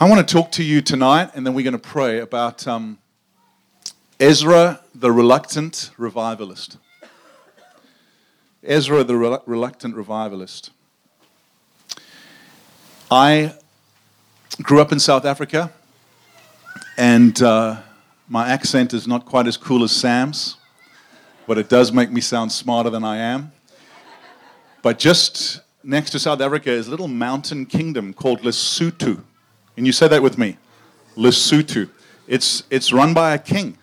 I want to talk to you tonight, and then we're going to pray about um, Ezra, the reluctant revivalist. Ezra, the rel- reluctant revivalist. I grew up in South Africa, and uh, my accent is not quite as cool as Sam's, but it does make me sound smarter than I am. But just next to South Africa is a little mountain kingdom called Lesotho. And you say that with me Lesotho. It's, it's run by a king,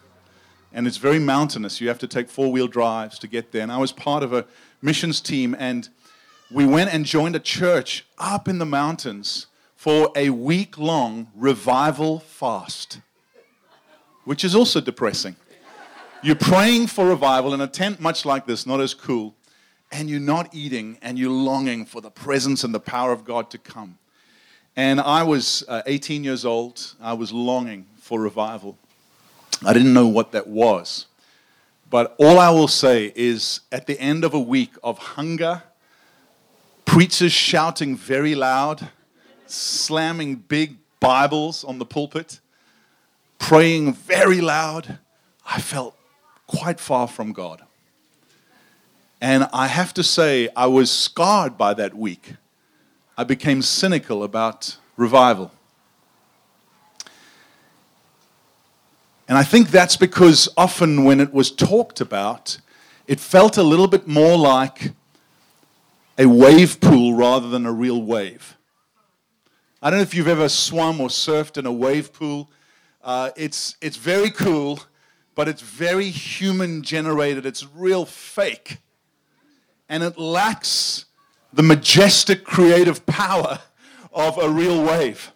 and it's very mountainous. You have to take four wheel drives to get there. And I was part of a missions team, and we went and joined a church up in the mountains for a week long revival fast, which is also depressing. You're praying for revival in a tent much like this, not as cool, and you're not eating and you're longing for the presence and the power of God to come. And I was uh, 18 years old. I was longing for revival. I didn't know what that was. But all I will say is at the end of a week of hunger, preachers shouting very loud, slamming big Bibles on the pulpit, praying very loud, I felt quite far from God. And I have to say, I was scarred by that week. I became cynical about revival. And I think that's because often when it was talked about, it felt a little bit more like a wave pool rather than a real wave. I don't know if you've ever swum or surfed in a wave pool. Uh, it's, it's very cool, but it's very human generated. It's real fake. And it lacks the majestic creative power of a real wave.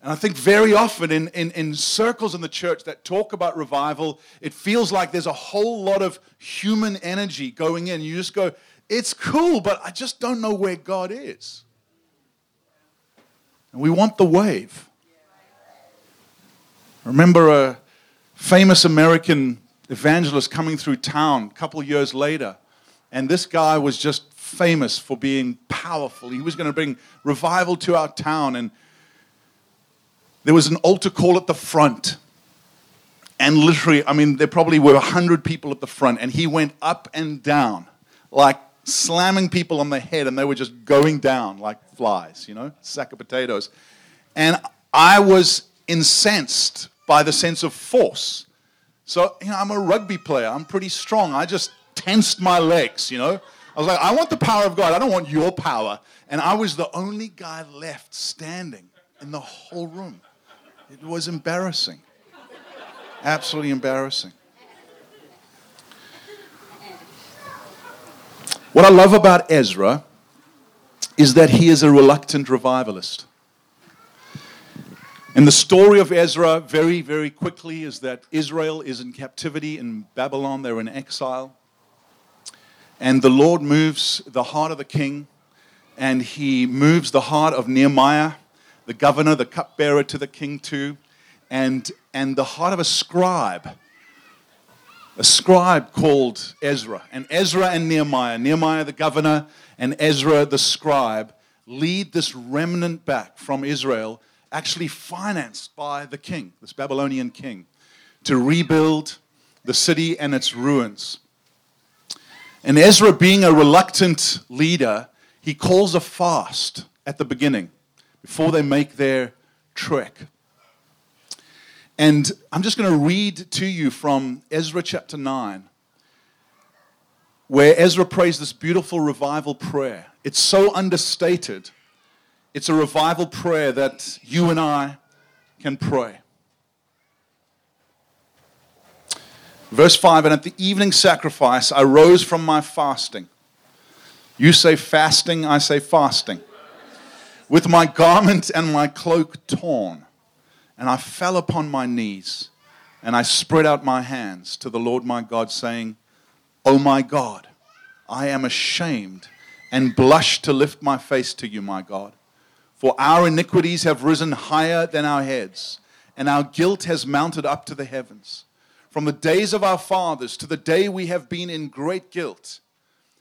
And I think very often in, in, in, circles in the church that talk about revival, it feels like there's a whole lot of human energy going in. You just go, it's cool, but I just don't know where God is. And we want the wave. I remember a famous American evangelist coming through town a couple years later, and this guy was just famous for being powerful. He was going to bring revival to our town, and there was an altar call at the front. And literally, I mean, there probably were 100 people at the front, and he went up and down like slamming people on the head, and they were just going down like flies, you know, sack of potatoes. And I was incensed by the sense of force. So, you know, I'm a rugby player, I'm pretty strong. I just tensed my legs, you know. I was like, I want the power of God, I don't want your power. And I was the only guy left standing in the whole room. It was embarrassing. Absolutely embarrassing. What I love about Ezra is that he is a reluctant revivalist. And the story of Ezra, very, very quickly, is that Israel is in captivity in Babylon. They're in exile. And the Lord moves the heart of the king, and he moves the heart of Nehemiah, the governor, the cupbearer to the king, too, and, and the heart of a scribe a scribe called Ezra. And Ezra and Nehemiah, Nehemiah the governor and Ezra the scribe, lead this remnant back from Israel, actually financed by the king, this Babylonian king, to rebuild the city and its ruins. And Ezra, being a reluctant leader, he calls a fast at the beginning before they make their trek. And I'm just going to read to you from Ezra chapter 9, where Ezra prays this beautiful revival prayer. It's so understated. It's a revival prayer that you and I can pray. Verse 5 And at the evening sacrifice, I rose from my fasting. You say fasting, I say fasting. With my garment and my cloak torn. And I fell upon my knees and I spread out my hands to the Lord my God, saying, Oh my God, I am ashamed and blush to lift my face to you, my God. For our iniquities have risen higher than our heads, and our guilt has mounted up to the heavens. From the days of our fathers to the day we have been in great guilt.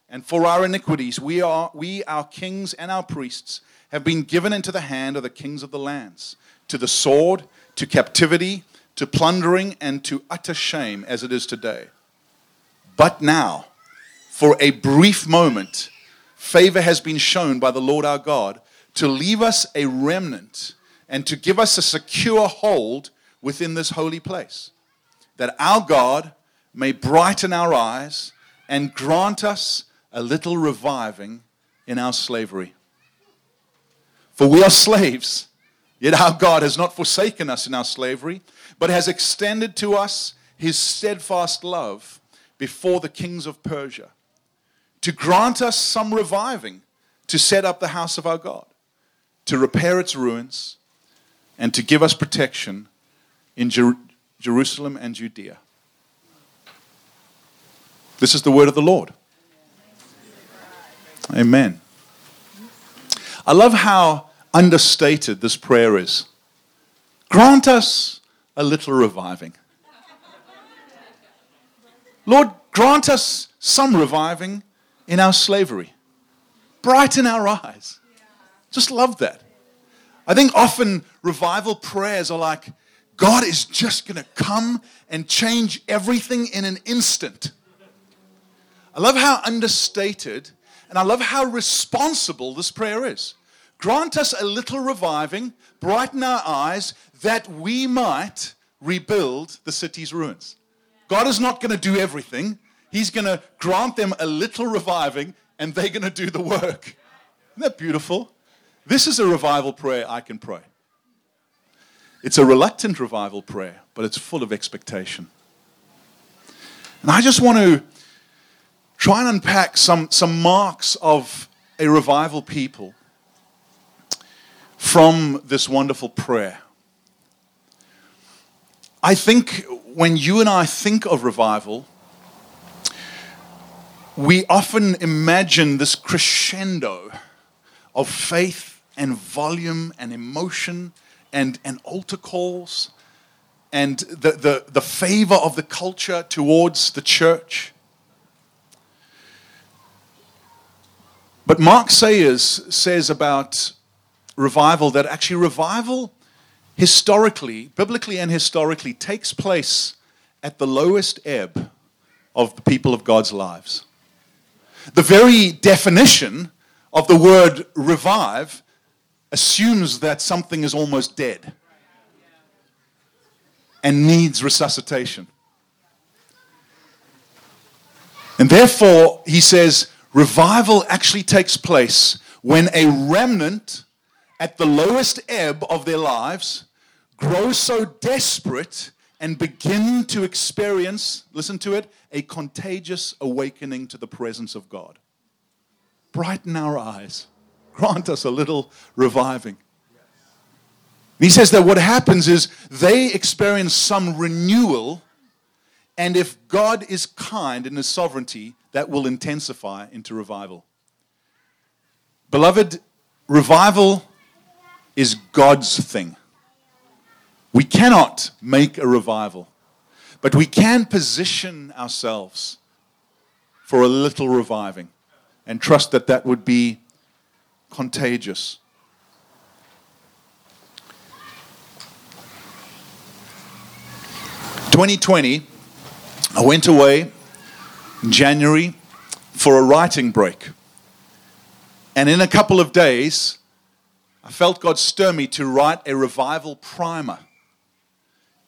And for our iniquities, we, are, we, our kings and our priests, have been given into the hand of the kings of the lands, to the sword, to captivity, to plundering, and to utter shame, as it is today. But now, for a brief moment, favor has been shown by the Lord our God to leave us a remnant and to give us a secure hold within this holy place, that our God may brighten our eyes and grant us a little reviving in our slavery. For we are slaves, yet our God has not forsaken us in our slavery, but has extended to us his steadfast love before the kings of Persia, to grant us some reviving, to set up the house of our God, to repair its ruins, and to give us protection in Jer- Jerusalem and Judea. This is the word of the Lord. Amen. I love how understated this prayer is. Grant us a little reviving. Lord, grant us some reviving in our slavery. Brighten our eyes. Just love that. I think often revival prayers are like, God is just going to come and change everything in an instant. I love how understated and I love how responsible this prayer is. Grant us a little reviving, brighten our eyes, that we might rebuild the city's ruins. God is not going to do everything. He's going to grant them a little reviving, and they're going to do the work. Isn't that beautiful? This is a revival prayer I can pray. It's a reluctant revival prayer, but it's full of expectation. And I just want to try and unpack some, some marks of a revival people from this wonderful prayer. I think when you and I think of revival, we often imagine this crescendo of faith and volume and emotion and, and altar calls and the, the, the favor of the culture towards the church. But Mark Sayers says about revival that actually revival historically, biblically and historically, takes place at the lowest ebb of the people of God's lives. The very definition of the word revive assumes that something is almost dead and needs resuscitation. And therefore, he says, Revival actually takes place when a remnant at the lowest ebb of their lives grow so desperate and begin to experience, listen to it, a contagious awakening to the presence of God. Brighten our eyes, grant us a little reviving. he says that what happens is they experience some renewal, and if God is kind in his sovereignty, that will intensify into revival. Beloved, revival is God's thing. We cannot make a revival, but we can position ourselves for a little reviving and trust that that would be contagious. Twenty twenty, I went away in January for a writing break. And in a couple of days, I felt God stir me to write a revival primer.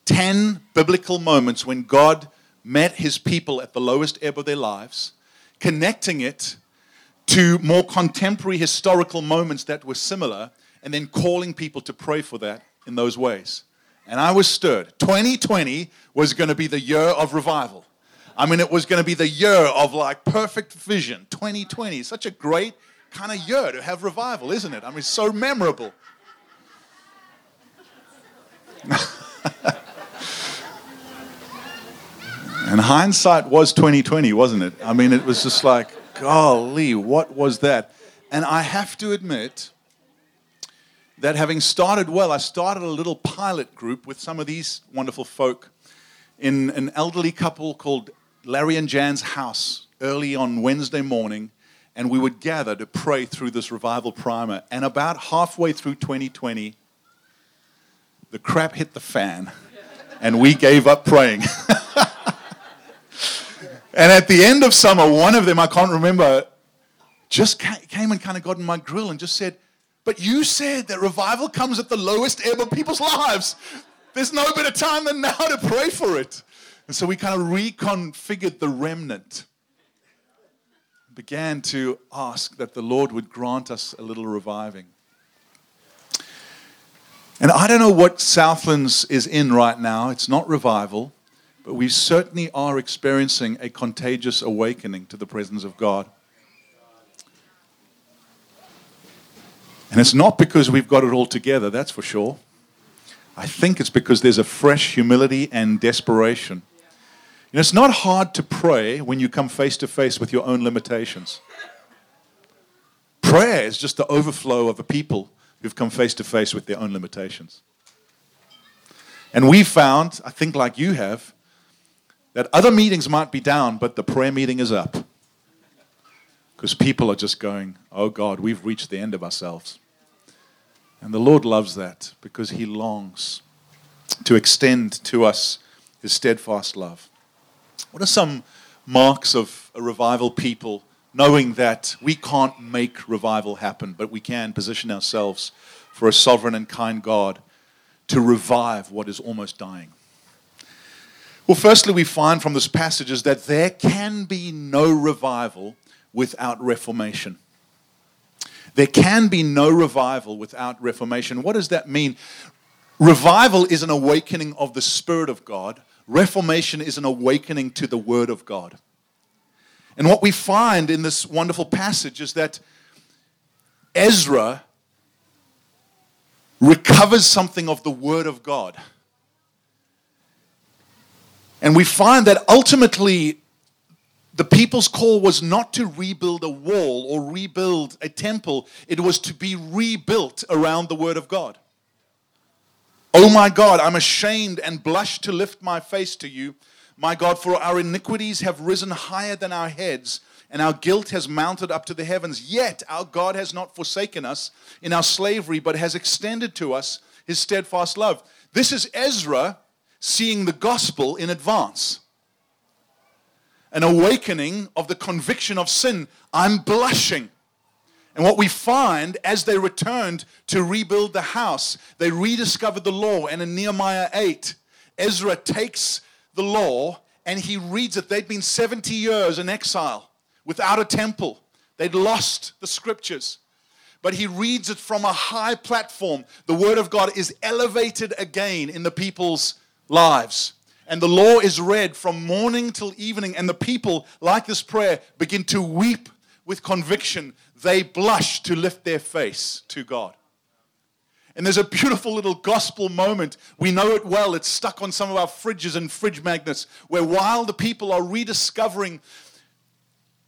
10 biblical moments when God met his people at the lowest ebb of their lives, connecting it to more contemporary historical moments that were similar, and then calling people to pray for that in those ways. And I was stirred. 2020 was going to be the year of revival. I mean, it was going to be the year of like perfect vision. 2020, such a great kind of year to have revival, isn't it? I mean, so memorable. and hindsight was 2020, wasn't it? I mean, it was just like, golly, what was that? And I have to admit that having started well, I started a little pilot group with some of these wonderful folk in an elderly couple called Larry and Jan's house early on Wednesday morning, and we would gather to pray through this revival primer. And about halfway through 2020, the crap hit the fan, and we gave up praying. and at the end of summer, one of them, I can't remember, just came and kind of got in my grill and just said, But you said that revival comes at the lowest ebb of people's lives. There's no better time than now to pray for it. And so we kind of reconfigured the remnant began to ask that the Lord would grant us a little reviving. And I don't know what Southlands is in right now. It's not revival, but we certainly are experiencing a contagious awakening to the presence of God. And it's not because we've got it all together, that's for sure. I think it's because there's a fresh humility and desperation you know, it's not hard to pray when you come face to face with your own limitations. Prayer is just the overflow of a people who've come face to face with their own limitations. And we found, I think like you have, that other meetings might be down, but the prayer meeting is up. Because people are just going, oh God, we've reached the end of ourselves. And the Lord loves that because He longs to extend to us His steadfast love. What are some marks of a revival people knowing that we can't make revival happen, but we can position ourselves for a sovereign and kind God to revive what is almost dying? Well, firstly, we find from this passage is that there can be no revival without reformation. There can be no revival without reformation. What does that mean? Revival is an awakening of the Spirit of God Reformation is an awakening to the Word of God. And what we find in this wonderful passage is that Ezra recovers something of the Word of God. And we find that ultimately the people's call was not to rebuild a wall or rebuild a temple, it was to be rebuilt around the Word of God. Oh my God, I'm ashamed and blush to lift my face to you. My God, for our iniquities have risen higher than our heads, and our guilt has mounted up to the heavens. Yet our God has not forsaken us in our slavery, but has extended to us his steadfast love. This is Ezra seeing the gospel in advance. An awakening of the conviction of sin. I'm blushing. And what we find as they returned to rebuild the house, they rediscovered the law. And in Nehemiah 8, Ezra takes the law and he reads it. They'd been 70 years in exile without a temple, they'd lost the scriptures. But he reads it from a high platform. The word of God is elevated again in the people's lives. And the law is read from morning till evening. And the people, like this prayer, begin to weep with conviction they blush to lift their face to God. And there's a beautiful little gospel moment. We know it well. It's stuck on some of our fridges and fridge magnets, where while the people are rediscovering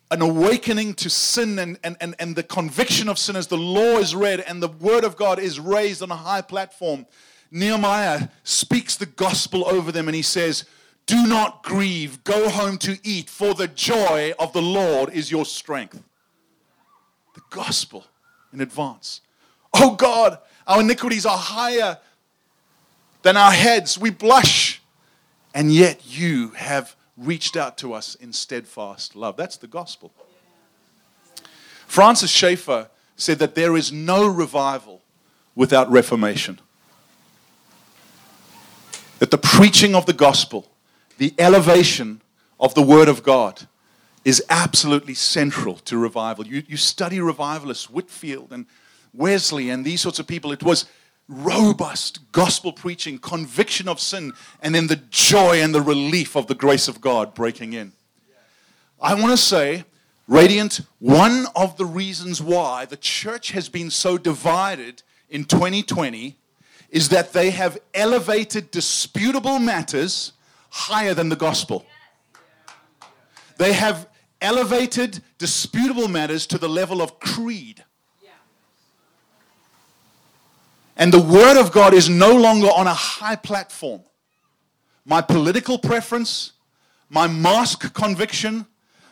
an awakening to sin and, and, and, and the conviction of sin as the law is read and the word of God is raised on a high platform, Nehemiah speaks the gospel over them and he says, Do not grieve, go home to eat, for the joy of the Lord is your strength the gospel in advance. Oh God, our iniquities are higher than our heads. We blush. And yet you have reached out to us in steadfast love. That's the gospel. Francis Schaeffer said that there is no revival without reformation. That the preaching of the gospel, the elevation of the word of God, is absolutely central to revival. You, you study revivalists, Whitefield and Wesley and these sorts of people. It was robust gospel preaching, conviction of sin, and then the joy and the relief of the grace of God breaking in. I want to say, Radiant, one of the reasons why the church has been so divided in 2020 is that they have elevated disputable matters higher than the gospel. They have elevated disputable matters to the level of creed. And the Word of God is no longer on a high platform. My political preference, my mosque conviction,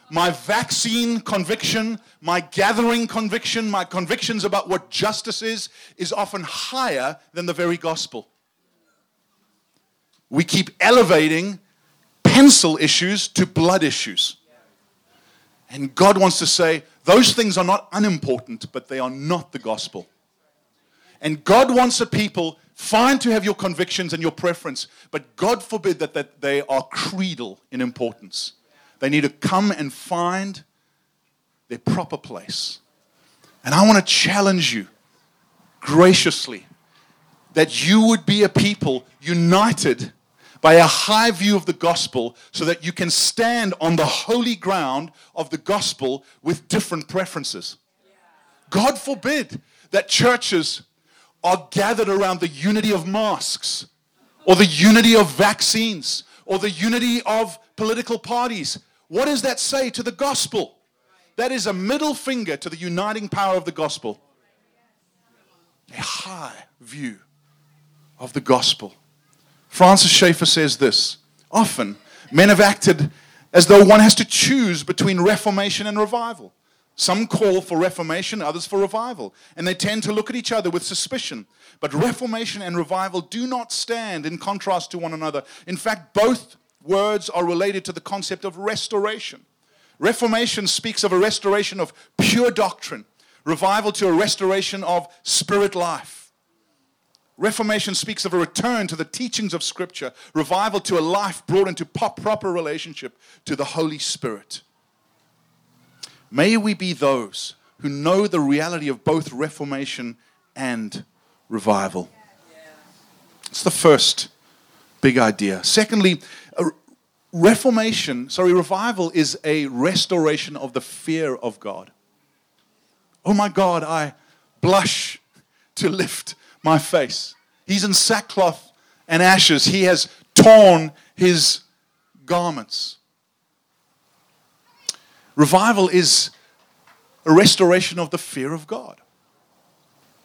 my vaccine conviction, my gathering conviction, my convictions about what justice is, is often higher than the very gospel. We keep elevating pencil issues to blood issues. And God wants to say, those things are not unimportant, but they are not the gospel. And God wants a people, fine to have your convictions and your preference, but God forbid that, that they are creedal in importance. They need to come and find their proper place. And I want to challenge you graciously that you would be a people united by a high view of the gospel so that you can stand on the holy ground of the gospel with different preferences. God forbid that churches are gathered around the unity of masks or the unity of vaccines or the unity of political parties. What does that say to the gospel? That is a middle finger to the uniting power of the gospel. A high view of the gospel. Francis Schaeffer says this Often, men have acted as though one has to choose between reformation and revival. Some call for reformation, others for revival, and they tend to look at each other with suspicion. But reformation and revival do not stand in contrast to one another. In fact, both words are related to the concept of restoration. Reformation speaks of a restoration of pure doctrine, revival to a restoration of spirit life. Reformation speaks of a return to the teachings of Scripture, revival to a life brought into proper relationship to the Holy Spirit. May we be those who know the reality of both reformation and revival. It's the first big idea. Secondly, reformation, sorry, revival is a restoration of the fear of God. Oh my God, I blush to lift my face. He's in sackcloth and ashes. He has torn his garments. Revival is a restoration of the fear of God,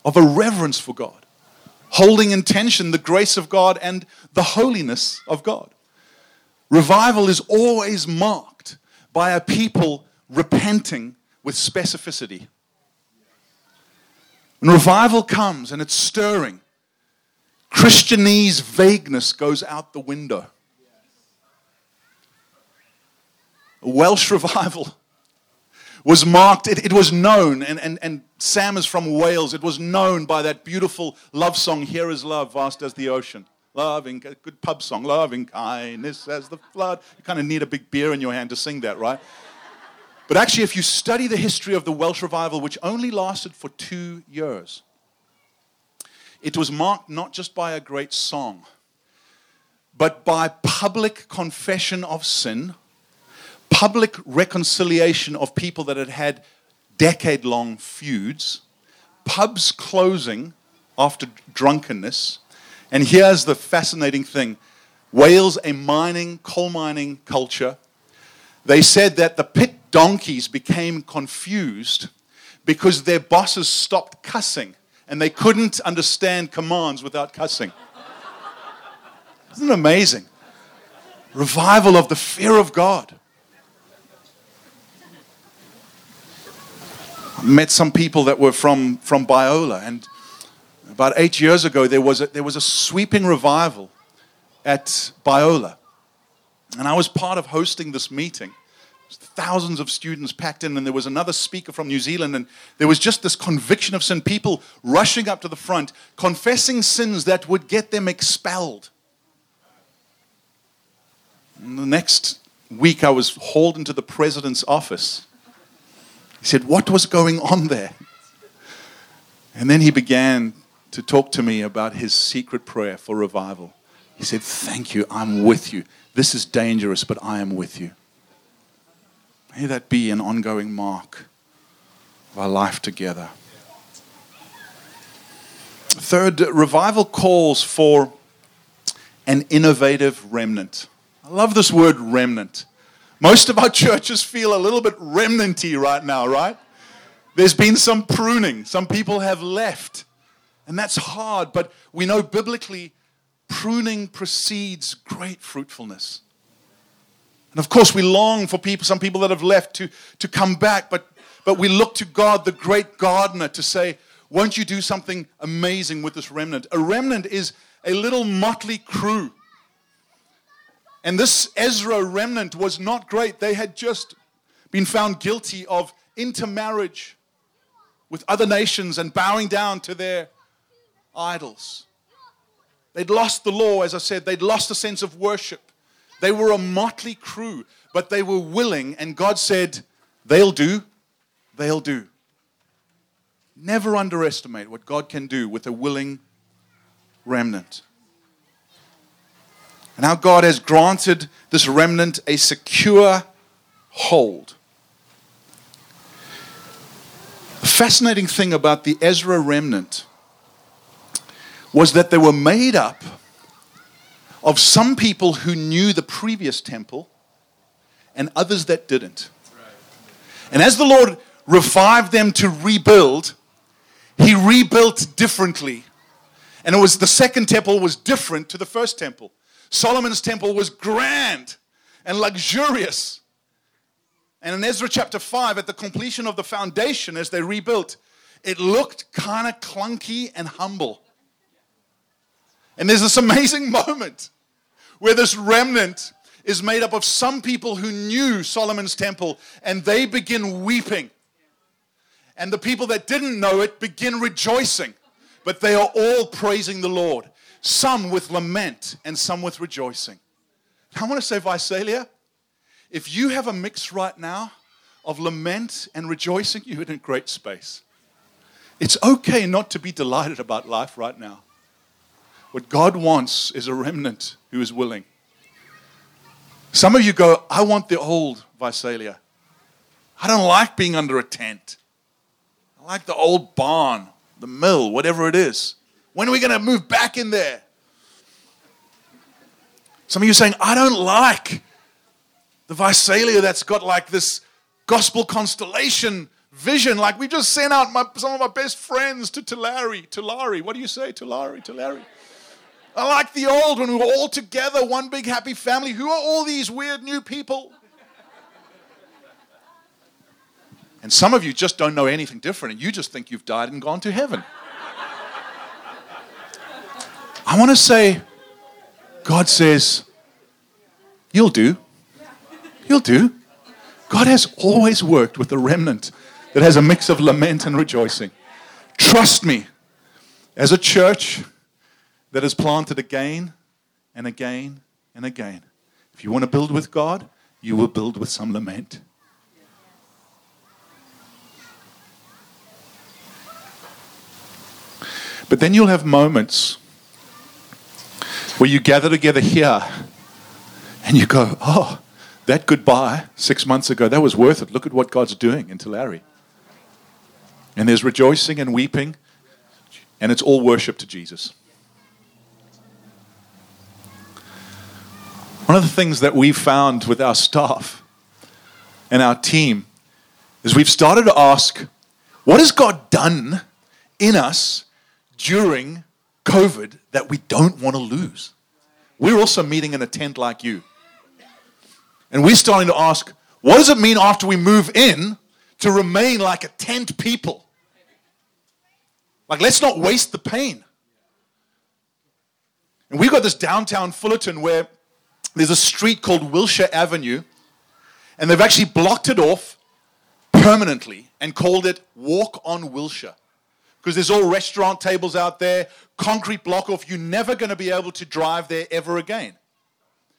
of a reverence for God, holding in tension the grace of God and the holiness of God. Revival is always marked by a people repenting with specificity. When revival comes and it's stirring, Christianese vagueness goes out the window. A Welsh revival was marked, it, it, was known, and, and, and Sam is from Wales, it was known by that beautiful love song, Here is Love, Vast as the Ocean. Loving, good pub song, loving kindness as the flood. You kind of need a big beer in your hand to sing that, right? But actually, if you study the history of the Welsh revival, which only lasted for two years, it was marked not just by a great song, but by public confession of sin, public reconciliation of people that had had decade long feuds, pubs closing after drunkenness, and here's the fascinating thing Wales, a mining, coal mining culture, they said that the pit donkeys became confused because their bosses stopped cussing and they couldn't understand commands without cussing. Isn't it amazing? Revival of the fear of God. Met some people that were from, from Biola, and about eight years ago, there was a, there was a sweeping revival at Biola. And I was part of hosting this meeting. Thousands of students packed in, and there was another speaker from New Zealand, and there was just this conviction of sin. People rushing up to the front, confessing sins that would get them expelled. And the next week, I was hauled into the president's office. He said, What was going on there? And then he began to talk to me about his secret prayer for revival. He said, Thank you, I'm with you. This is dangerous, but I am with you. May that be an ongoing mark of our life together. Third, revival calls for an innovative remnant. I love this word remnant. Most of our churches feel a little bit remnanty right now, right? There's been some pruning. Some people have left. And that's hard, but we know biblically pruning precedes great fruitfulness. And of course, we long for people, some people that have left, to, to come back, but, but we look to God, the great gardener, to say, Won't you do something amazing with this remnant? A remnant is a little motley crew. And this Ezra remnant was not great. They had just been found guilty of intermarriage with other nations and bowing down to their idols. They'd lost the law, as I said, they'd lost a sense of worship. They were a motley crew, but they were willing, and God said, They'll do, they'll do. Never underestimate what God can do with a willing remnant. And how God has granted this remnant a secure hold. The fascinating thing about the Ezra remnant was that they were made up of some people who knew the previous temple and others that didn't. And as the Lord revived them to rebuild, He rebuilt differently. And it was the second temple was different to the first temple. Solomon's temple was grand and luxurious. And in Ezra chapter 5, at the completion of the foundation as they rebuilt, it looked kind of clunky and humble. And there's this amazing moment where this remnant is made up of some people who knew Solomon's temple and they begin weeping. And the people that didn't know it begin rejoicing. But they are all praising the Lord, some with lament and some with rejoicing. I want to say, Visalia, if you have a mix right now of lament and rejoicing, you're in a great space. It's okay not to be delighted about life right now. What God wants is a remnant who is willing. Some of you go, I want the old Visalia. I don't like being under a tent. I like the old barn, the mill, whatever it is. When are we going to move back in there? Some of you saying, I don't like the Visalia that's got like this gospel constellation vision. Like we just sent out my, some of my best friends to Tulare. Tulare. What do you say? Tulare, Tulare. I like the old when we were all together, one big happy family. Who are all these weird new people? And some of you just don't know anything different, and you just think you've died and gone to heaven. I want to say, God says, You'll do. You'll do. God has always worked with a remnant that has a mix of lament and rejoicing. Trust me, as a church, that is planted again and again and again. If you want to build with God, you will build with some lament. But then you'll have moments where you gather together here and you go, oh, that goodbye six months ago, that was worth it. Look at what God's doing in Tulare. And there's rejoicing and weeping, and it's all worship to Jesus. One of the things that we've found with our staff and our team is we've started to ask, what has God done in us during COVID that we don't want to lose? We're also meeting in a tent like you. And we're starting to ask, what does it mean after we move in to remain like a tent people? Like, let's not waste the pain. And we've got this downtown Fullerton where there's a street called Wilshire Avenue, and they've actually blocked it off permanently and called it Walk on Wilshire. Because there's all restaurant tables out there, concrete block off. You're never going to be able to drive there ever again.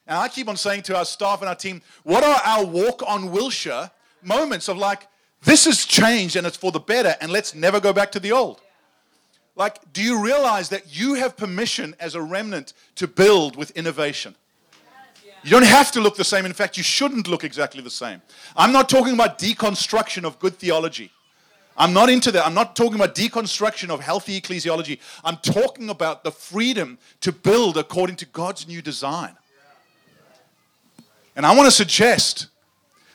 And I keep on saying to our staff and our team, what are our walk on Wilshire moments of like, this has changed and it's for the better, and let's never go back to the old? Like, do you realize that you have permission as a remnant to build with innovation? You don't have to look the same. In fact, you shouldn't look exactly the same. I'm not talking about deconstruction of good theology. I'm not into that. I'm not talking about deconstruction of healthy ecclesiology. I'm talking about the freedom to build according to God's new design. And I want to suggest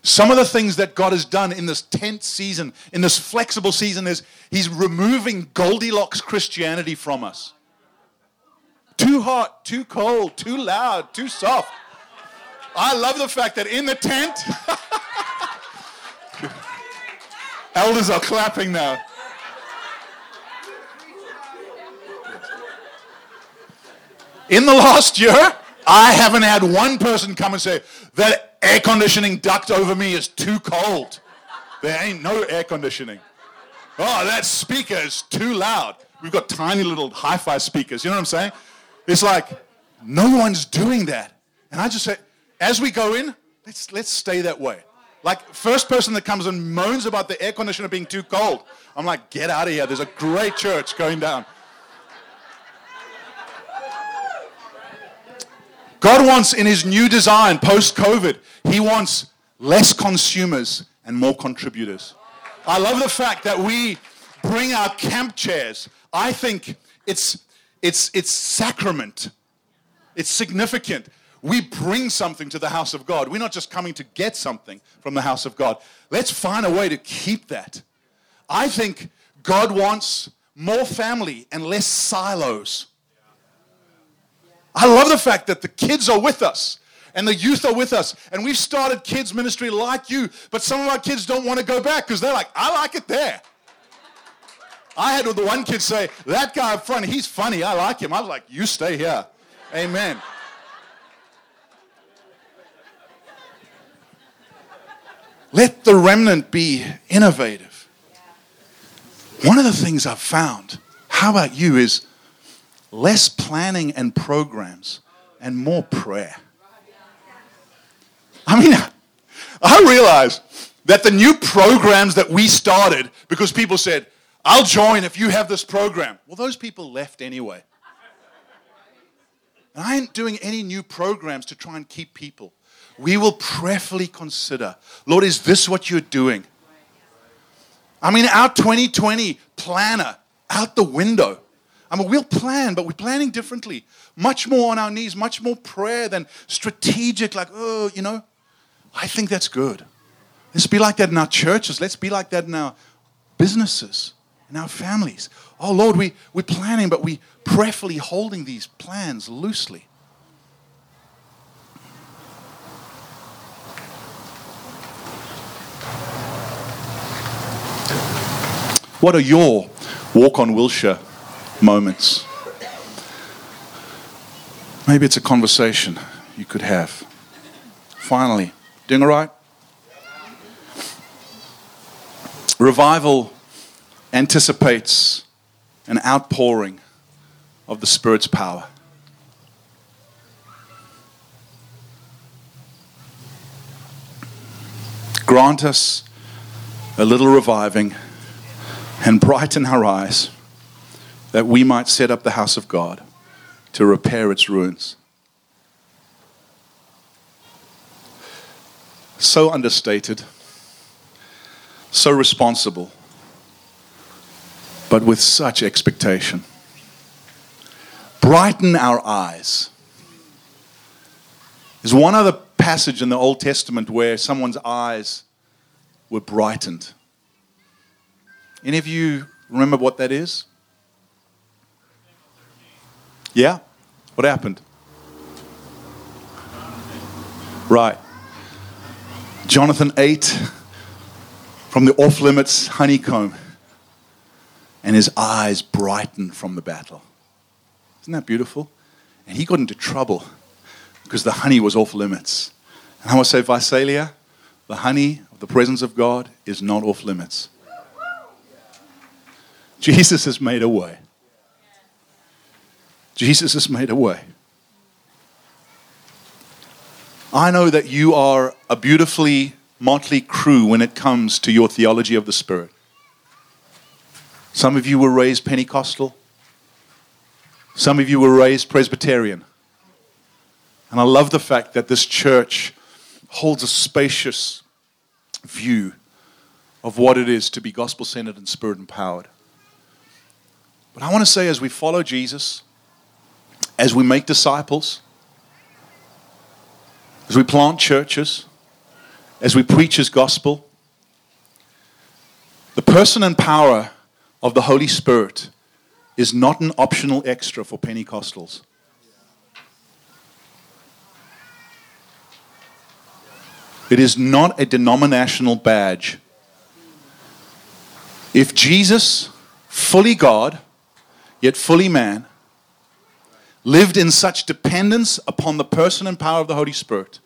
some of the things that God has done in this tent season, in this flexible season, is He's removing Goldilocks Christianity from us. Too hot, too cold, too loud, too soft. I love the fact that in the tent, elders are clapping now. In the last year, I haven't had one person come and say, that air conditioning duct over me is too cold. There ain't no air conditioning. Oh, that speaker is too loud. We've got tiny little hi fi speakers. You know what I'm saying? It's like, no one's doing that. And I just say, as we go in, let's, let's stay that way. Like, first person that comes and moans about the air conditioner being too cold, I'm like, get out of here. There's a great church going down. God wants in his new design post COVID, he wants less consumers and more contributors. I love the fact that we bring our camp chairs. I think it's, it's, it's sacrament, it's significant. We bring something to the house of God. We're not just coming to get something from the house of God. Let's find a way to keep that. I think God wants more family and less silos. I love the fact that the kids are with us and the youth are with us. And we've started kids' ministry like you, but some of our kids don't want to go back because they're like, I like it there. I had the one kid say, That guy up front, he's funny. I like him. I was like, You stay here. Amen. Let the remnant be innovative. One of the things I've found, how about you, is less planning and programs and more prayer. I mean, I realize that the new programs that we started because people said, I'll join if you have this program. Well, those people left anyway. And I ain't doing any new programs to try and keep people. We will prayerfully consider Lord, is this what you're doing? I mean, our 2020 planner out the window. I mean, we'll plan, but we're planning differently. Much more on our knees, much more prayer than strategic, like, oh, you know. I think that's good. Let's be like that in our churches. Let's be like that in our businesses, in our families. Oh, Lord, we, we're planning, but we prayerfully holding these plans loosely. What are your walk on Wilshire moments. Maybe it's a conversation you could have. Finally, doing all right? Revival anticipates an outpouring of the Spirit's power. Grant us a little reviving and brighten our eyes that we might set up the house of God to repair its ruins. So understated, so responsible, but with such expectation. Brighten our eyes. There's one other passage in the Old Testament where someone's eyes were brightened. Any of you remember what that is? Yeah? What happened? Right. Jonathan ate from the off limits honeycomb, and his eyes brightened from the battle. Isn't that beautiful? And he got into trouble because the honey was off limits. And I to say, Visalia, the honey of the presence of God is not off limits. Jesus has made a way. Jesus has made a way. I know that you are a beautifully motley crew when it comes to your theology of the Spirit. Some of you were raised Pentecostal, some of you were raised Presbyterian. And I love the fact that this church holds a spacious view of what it is to be gospel centered and spirit empowered. But I want to say, as we follow Jesus, as we make disciples, as we plant churches, as we preach His gospel, the person and power of the Holy Spirit is not an optional extra for Pentecostals. It is not a denominational badge. If Jesus, fully God, yet fully man, lived in such dependence upon the person and power of the Holy Spirit,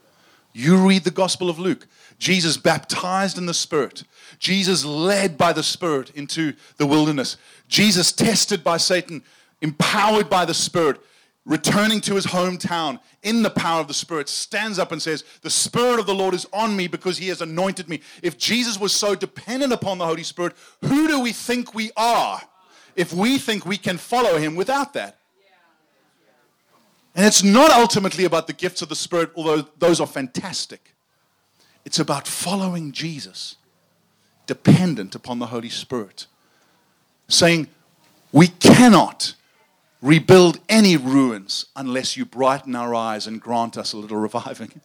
you read the Gospel of Luke. Jesus baptized in the Spirit. Jesus led by the Spirit into the wilderness. Jesus tested by Satan, empowered by the Spirit returning to his hometown in the power of the Spirit, stands up and says, The Spirit of the Lord is on me because he has anointed me. If Jesus was so dependent upon the Holy Spirit, who do we think we are if we think we can follow him without that? And it's not ultimately about the gifts of the Spirit, although those are fantastic. It's about following Jesus, dependent upon the Holy Spirit, saying, We cannot rebuild any ruins unless you brighten our eyes and grant us a little reviving.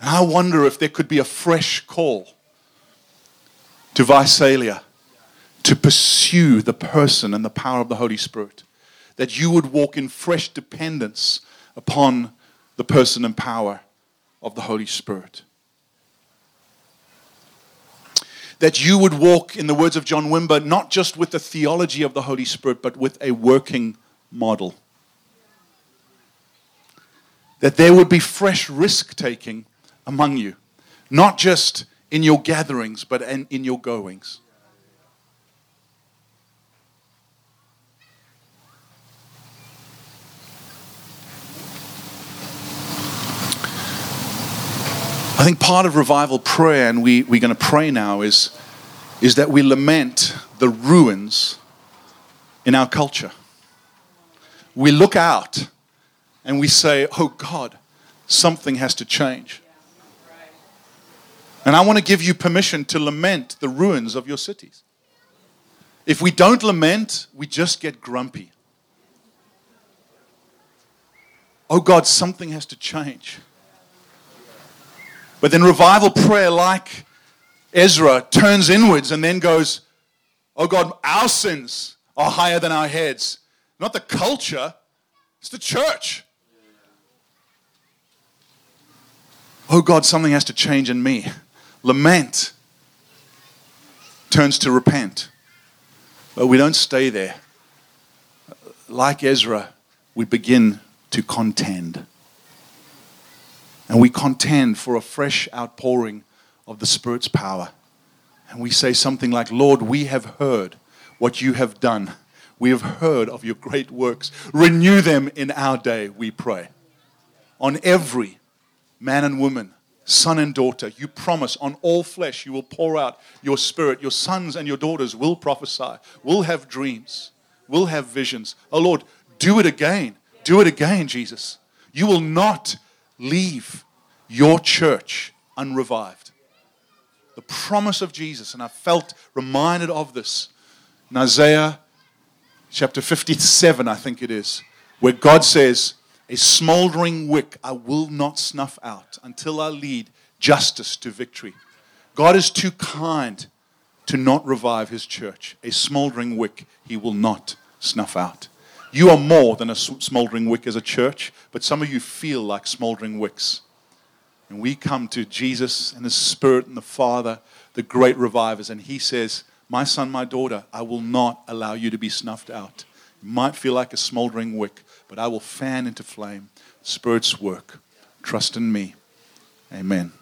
And I wonder if there could be a fresh call to Visalia to pursue the person and the power of the Holy Spirit. That you would walk in fresh dependence upon the person and power of the Holy Spirit that you would walk, in the words of John Wimber, not just with the theology of the Holy Spirit, but with a working model. That there would be fresh risk taking among you, not just in your gatherings, but in, in your goings. I think part of revival prayer, and we, we're going to pray now, is, is that we lament the ruins in our culture. We look out and we say, Oh God, something has to change. And I want to give you permission to lament the ruins of your cities. If we don't lament, we just get grumpy. Oh God, something has to change. But then revival prayer, like Ezra, turns inwards and then goes, Oh God, our sins are higher than our heads. Not the culture, it's the church. Oh God, something has to change in me. Lament turns to repent. But we don't stay there. Like Ezra, we begin to contend. And we contend for a fresh outpouring of the Spirit's power. And we say something like, Lord, we have heard what you have done. We have heard of your great works. Renew them in our day, we pray. On every man and woman, son and daughter, you promise on all flesh you will pour out your spirit. Your sons and your daughters will prophesy, will have dreams, will have visions. Oh Lord, do it again. Do it again, Jesus. You will not leave your church unrevived. The promise of Jesus, and I felt reminded of this in Isaiah chapter 57, I think it is, where God says, A smoldering wick I will not snuff out until I lead justice to victory. God is too kind to not revive his church. A smoldering wick he will not snuff out. You are more than a smoldering wick as a church, but some of you feel like smoldering wicks. And we come to Jesus and His Spirit and the Father, the great revivers, and He says, My son, my daughter, I will not allow you to be snuffed out. You might feel like a smoldering wick, but I will fan into flame Spirit's work. Trust in me. Amen.